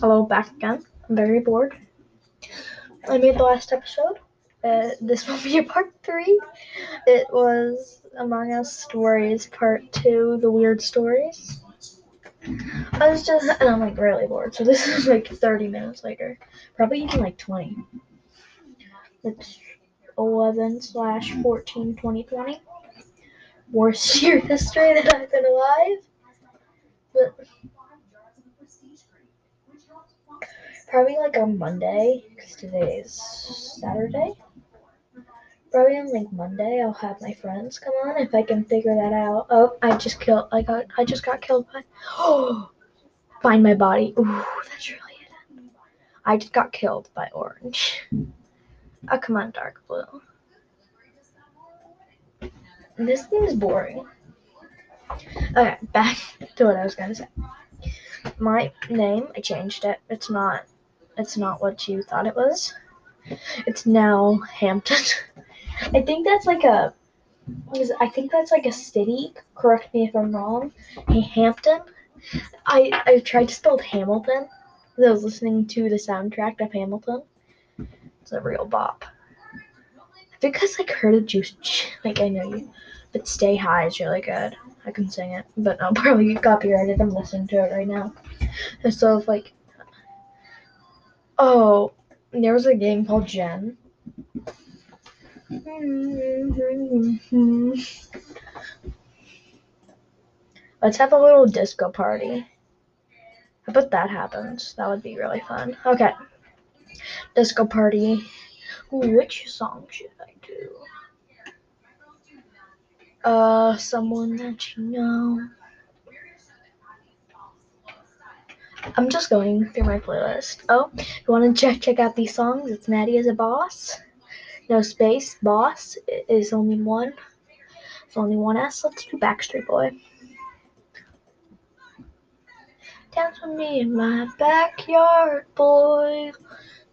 Hello, back again. I'm very bored. I made the last episode. Uh, this will be a part three. It was Among Us Stories Part Two, the weird stories. I was just, and I'm like really bored. So this is like 30 minutes later, probably even like 20. It's 11 slash 14 2020. Worst year history that I've been alive. But probably like on Monday, because today is Saturday. Probably on like Monday, I'll have my friends come on if I can figure that out. Oh, I just killed. I got. I just got killed by. Oh, find my body. Ooh, that's really it. I just got killed by orange. Oh, come on, dark blue. This thing is boring. Okay, back to what I was gonna say. My name, I changed it. It's not. It's not what you thought it was. It's now Hampton. I think that's like a. I think that's like a city. Correct me if I'm wrong. Hey, Hampton. I I tried to spell Hamilton. I was listening to the soundtrack of Hamilton. It's a real bop. I think I like heard a juice. Like I know you, but Stay High is really good. I can sing it, but I'll probably get copyrighted. I'm listening to it right now. And so if like, oh, there was a game called Gen. Let's have a little disco party. I bet that happens? That would be really fun. Okay. Disco party. Which song should I do? Uh, someone that you know. I'm just going through my playlist. Oh, you want to check check out these songs, it's Maddie as a boss. No space, boss is only one. It's only one S. Let's do Backstreet Boy. Dance with me in my backyard, boy.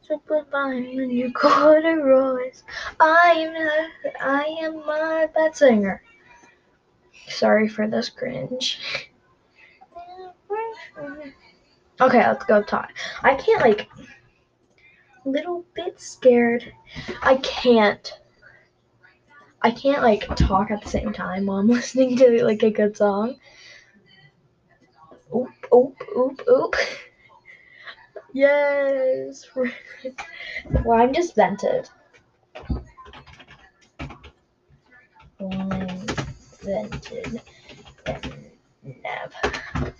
Trip with mine and your corduroys. I am I am my bad singer. Sorry for this cringe. Okay, let's go talk. I can't like little bit scared. I can't I can't like talk at the same time while I'm listening to like a good song. Oop oop oop oop. Yes. well, I'm just vented. I'm vented. Nav.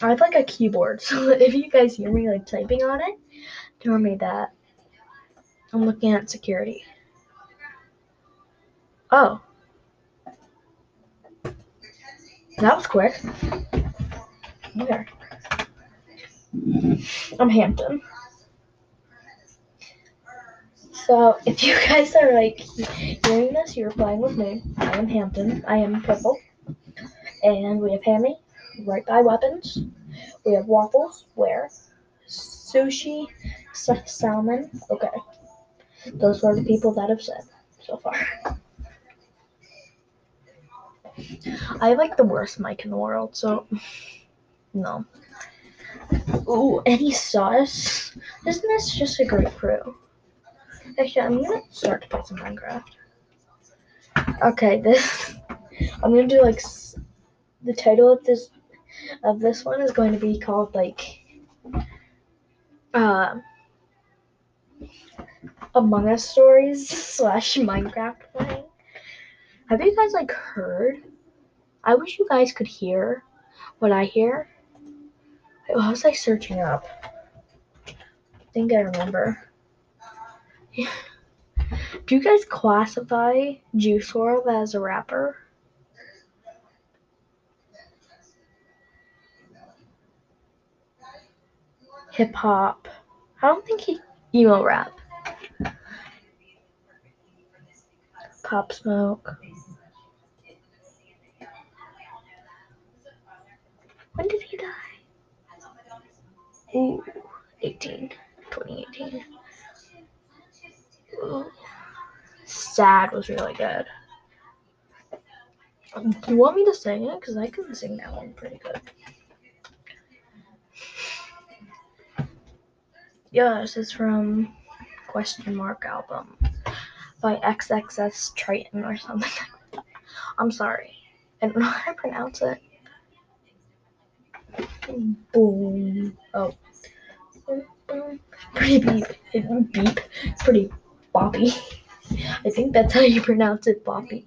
I have like a keyboard, so if you guys hear me like typing on it, tell me that. I'm looking at security. Oh. That was quick. Okay. I'm Hampton. So if you guys are like hearing this, you're playing with me. I am Hampton. I am purple. And we have Hammy, right by weapons. We have waffles, where? Sushi, salmon. Okay. Those are the people that have said so far. I like the worst mic in the world, so no. Ooh, any sauce? Isn't this just a great crew? Actually, I'm gonna start to play some Minecraft. Okay, this I'm gonna do like the title of this of this one is going to be called like uh, Among Us stories slash Minecraft playing. Have you guys like heard? I wish you guys could hear what I hear. What was I searching up? I think I remember. Do you guys classify Juice WRLD as a rapper? Hip hop. I don't think he emo rap. Pop Smoke. When did he die? Ooh, 18, 2018. Ooh. Sad was really good. Do you want me to sing it? Because I can sing that one pretty good. Yes, it's from Question Mark album by XXS Triton or something. I'm sorry. I don't know how to pronounce it. Boom. Oh. Pretty beep. Beep. It's Pretty boppy. I think that's how you pronounce it, boppy.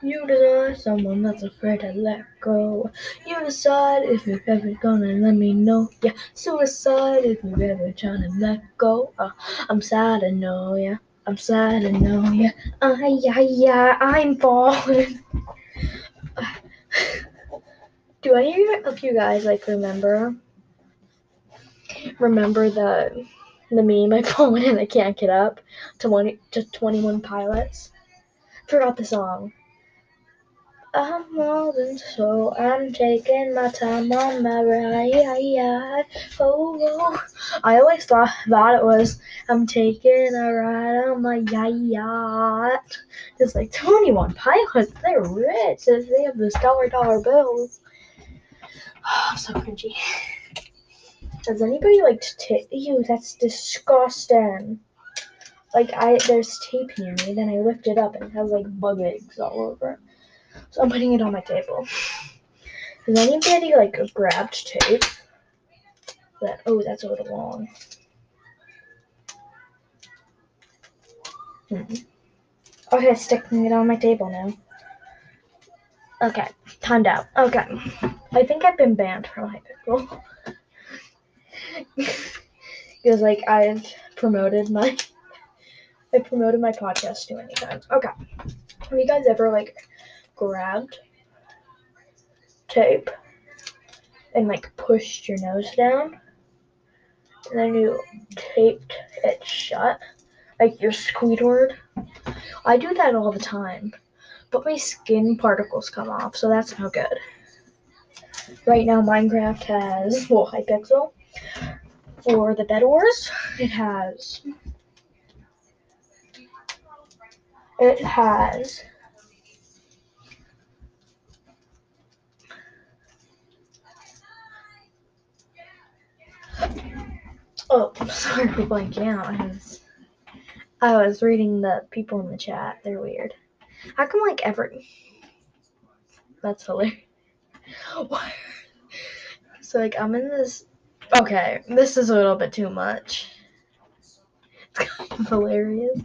You decide someone that's afraid to let go. You decide if you're ever gonna let me know. Yeah, suicide if you're ever trying to let go. Uh, I'm sad to know, yeah. I'm sad to know, yeah. Uh, yeah, yeah, I'm falling. Do any of you guys like remember? Remember the the meme I fallen and I can't get up to one to Twenty One Pilots. Forgot the song. I'm than so. I'm taking my time on my ride. Oh, oh. I always thought, thought it was I'm taking a ride on my yacht. It's like 21 pilots. They're rich. They have those dollar dollar bills. Oh, so cringy. Does anybody like to take you? That's disgusting. Like I, there's tape near me. Then I lift it up and it has like bug eggs all over it. So I'm putting it on my table. Has anybody like grabbed tape? That oh, that's a little long. Hmm. Okay, sticking it on my table now. Okay, timed out. Okay, I think I've been banned from Hypixel because like I've promoted my I promoted my podcast too many times. Okay, have you guys ever like grabbed tape and like pushed your nose down and then you taped it shut like your Squidward. I do that all the time, but my skin particles come off, so that's no good. Right now, Minecraft has well, Hypixel for the Bed Wars. It has it has Oh, I'm sorry for blanking out. I was, I was reading the people in the chat. They're weird. How come like every? That's hilarious. so like I'm in this. Okay, this is a little bit too much. It's kind of hilarious.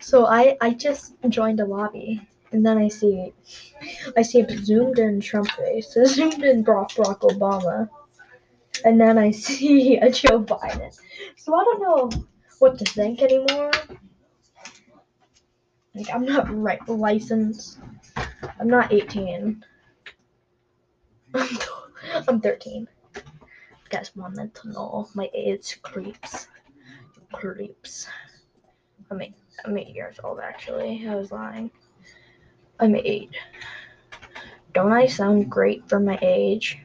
So I I just joined a lobby and then I see I see a zoomed in Trump face, zoomed in Barack Obama and then I see a Joe Biden. So I don't know what to think anymore. Like I'm not right licensed. I'm not 18. I'm, I'm 13. You guys wanted to know my age creeps. Creeps. I'm eight, I'm eight years old actually. I was lying. I'm eight. Don't I sound great for my age?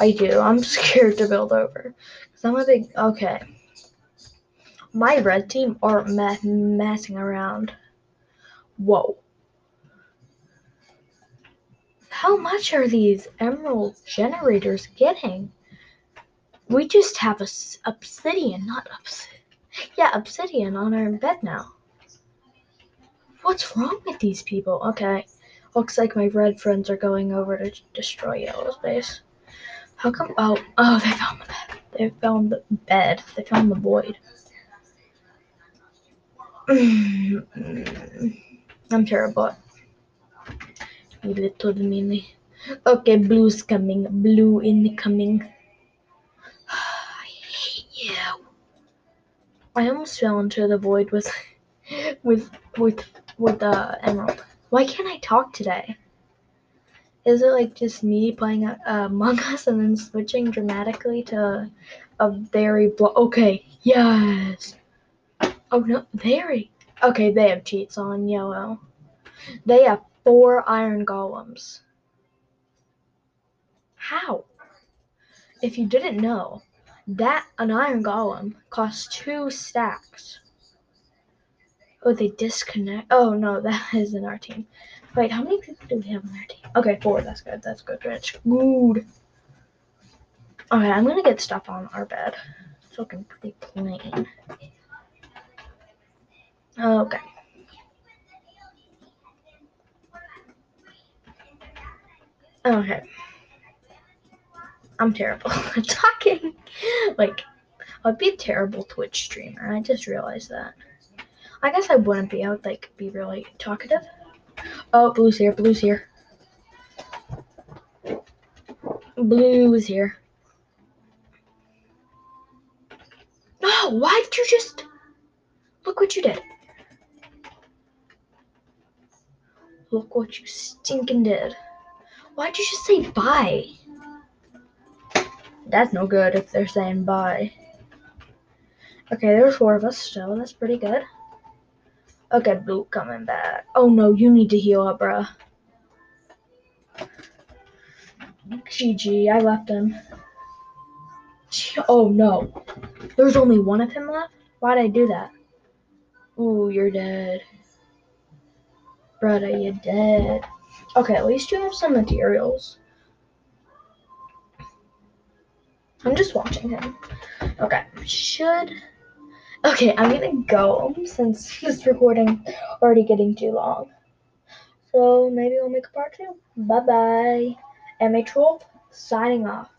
I do. I'm scared to build over. Cause I'm a big. Okay. My red team are me- messing around. Whoa. How much are these emerald generators getting? We just have a obsidian, not obsidian. Yeah, obsidian on our bed now. What's wrong with these people? Okay. Looks like my red friends are going over to destroy yellow's base. How come? Oh, oh, they found the bed. They found the bed. They found the void. I'm terrible. Little mini. Okay, blue's coming. Blue incoming. I hate you. I almost fell into the void with, with, with, with the uh, emerald. Why can't I talk today? Is it like just me playing uh, Among Us and then switching dramatically to a very blo- okay? Yes. Oh no, very. Okay, they have cheats on yellow. They have four iron golems. How? If you didn't know, that an iron golem costs two stacks. Oh, they disconnect. Oh no, that isn't our team. Wait, how many people do we have on our team? Okay, four. That's good. That's good. That's good. Alright, I'm gonna get stuff on our bed. It's looking pretty plain. Okay. Okay. I'm terrible at talking. Like, I'd be a terrible Twitch streamer. I just realized that. I guess I wouldn't be. I would like be really talkative. Oh, blue's here. Blue's here. Blue's here. No, why did you just look what you did? Look what you stinking did. Why'd you just say bye? That's no good if they're saying bye. Okay, there's four of us still. That's pretty good. Okay, Blue coming back. Oh no, you need to heal up, bruh. GG, I left him. Oh no. There's only one of him left? Why'd I do that? Ooh, you're dead. Brother, you're dead. Okay, at least you have some materials. I'm just watching him. Okay, should. Okay, I'm gonna go since this recording already getting too long. So maybe we'll make a part two. Bye bye. MH Wolf signing off.